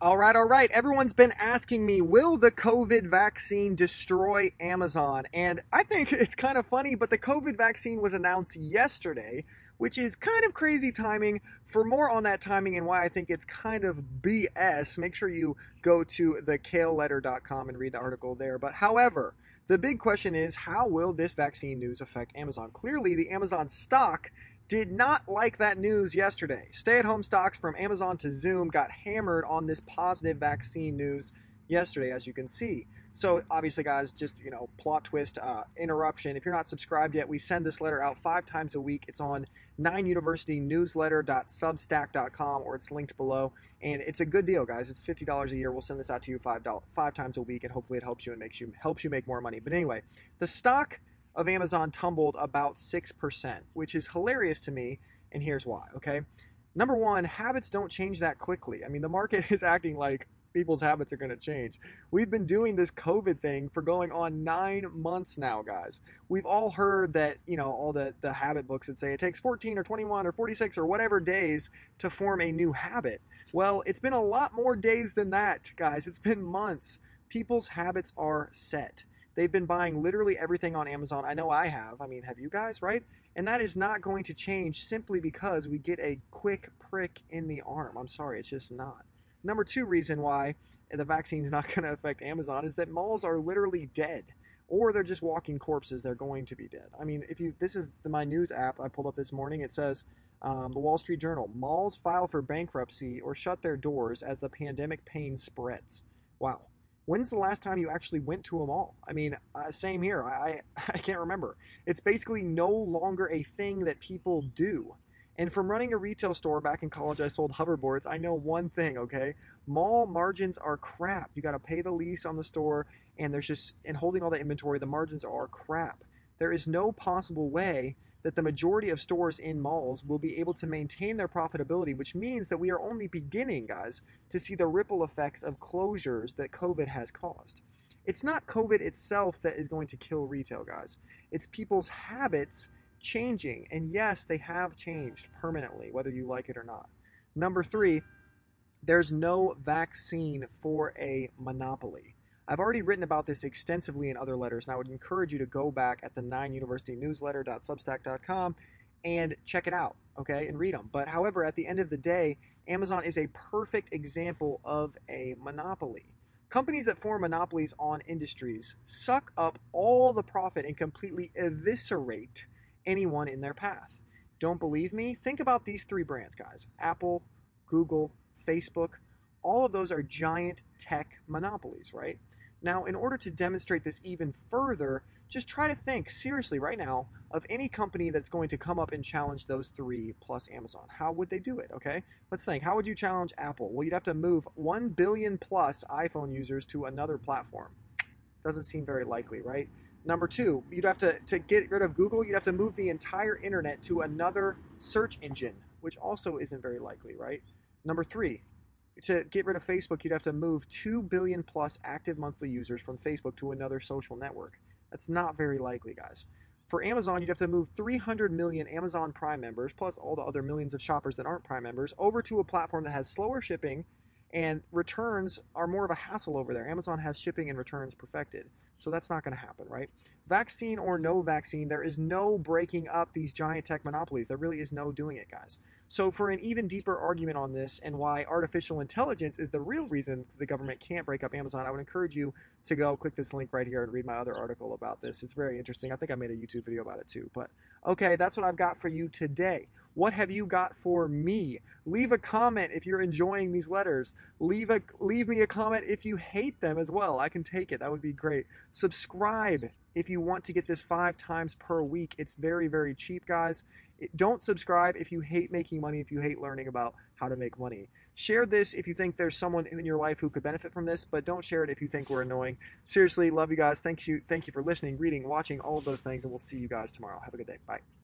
All right, all right. Everyone's been asking me, will the COVID vaccine destroy Amazon? And I think it's kind of funny, but the COVID vaccine was announced yesterday, which is kind of crazy timing. For more on that timing and why I think it's kind of BS, make sure you go to thekaleletter.com and read the article there. But however, the big question is, how will this vaccine news affect Amazon? Clearly, the Amazon stock did not like that news yesterday. Stay at home stocks from Amazon to Zoom got hammered on this positive vaccine news yesterday, as you can see. So, obviously, guys, just, you know, plot twist, uh, interruption. If you're not subscribed yet, we send this letter out five times a week. It's on 9universitynewsletter.substack.com or it's linked below. And it's a good deal, guys. It's $50 a year. We'll send this out to you five, five times a week, and hopefully it helps you and makes you helps you make more money. But anyway, the stock of Amazon tumbled about 6%, which is hilarious to me, and here's why, okay? Number one, habits don't change that quickly. I mean, the market is acting like people's habits are going to change. We've been doing this COVID thing for going on nine months now, guys. We've all heard that, you know, all the, the habit books that say it takes 14 or 21 or 46 or whatever days to form a new habit. Well, it's been a lot more days than that, guys. It's been months. People's habits are set. They've been buying literally everything on Amazon. I know I have. I mean, have you guys, right? And that is not going to change simply because we get a quick prick in the arm. I'm sorry, it's just not. Number two reason why the vaccine is not going to affect Amazon is that malls are literally dead or they're just walking corpses. They're going to be dead. I mean, if you this is the, my news app I pulled up this morning. It says um, the Wall Street Journal: malls file for bankruptcy or shut their doors as the pandemic pain spreads. Wow. When's the last time you actually went to a mall? I mean, uh, same here. I, I can't remember. It's basically no longer a thing that people do. And from running a retail store back in college, I sold hoverboards. I know one thing, okay? Mall margins are crap. You got to pay the lease on the store, and there's just, and holding all the inventory, the margins are crap. There is no possible way that the majority of stores in malls will be able to maintain their profitability, which means that we are only beginning, guys, to see the ripple effects of closures that COVID has caused. It's not COVID itself that is going to kill retail, guys. It's people's habits changing. And yes, they have changed permanently, whether you like it or not. Number three, there's no vaccine for a monopoly. I've already written about this extensively in other letters, and I would encourage you to go back at the 9universitynewsletter.substack.com and check it out, okay, and read them. But however, at the end of the day, Amazon is a perfect example of a monopoly. Companies that form monopolies on industries suck up all the profit and completely eviscerate anyone in their path. Don't believe me? Think about these three brands, guys Apple, Google, Facebook. All of those are giant tech monopolies, right? Now, in order to demonstrate this even further, just try to think seriously right now of any company that's going to come up and challenge those three plus Amazon. How would they do it? Okay, let's think. How would you challenge Apple? Well, you'd have to move 1 billion plus iPhone users to another platform. Doesn't seem very likely, right? Number two, you'd have to, to get rid of Google, you'd have to move the entire internet to another search engine, which also isn't very likely, right? Number three, to get rid of Facebook, you'd have to move 2 billion plus active monthly users from Facebook to another social network. That's not very likely, guys. For Amazon, you'd have to move 300 million Amazon Prime members, plus all the other millions of shoppers that aren't Prime members, over to a platform that has slower shipping and returns are more of a hassle over there. Amazon has shipping and returns perfected. So that's not going to happen, right? Vaccine or no vaccine, there is no breaking up these giant tech monopolies. There really is no doing it, guys. So, for an even deeper argument on this and why artificial intelligence is the real reason the government can't break up Amazon, I would encourage you to go click this link right here and read my other article about this. It's very interesting. I think I made a YouTube video about it too. But okay, that's what I've got for you today. What have you got for me? Leave a comment if you're enjoying these letters. Leave a leave me a comment if you hate them as well. I can take it. That would be great. Subscribe if you want to get this 5 times per week. It's very very cheap, guys. Don't subscribe if you hate making money, if you hate learning about how to make money. Share this if you think there's someone in your life who could benefit from this, but don't share it if you think we're annoying. Seriously, love you guys. Thank you thank you for listening, reading, watching, all of those things, and we'll see you guys tomorrow. Have a good day. Bye.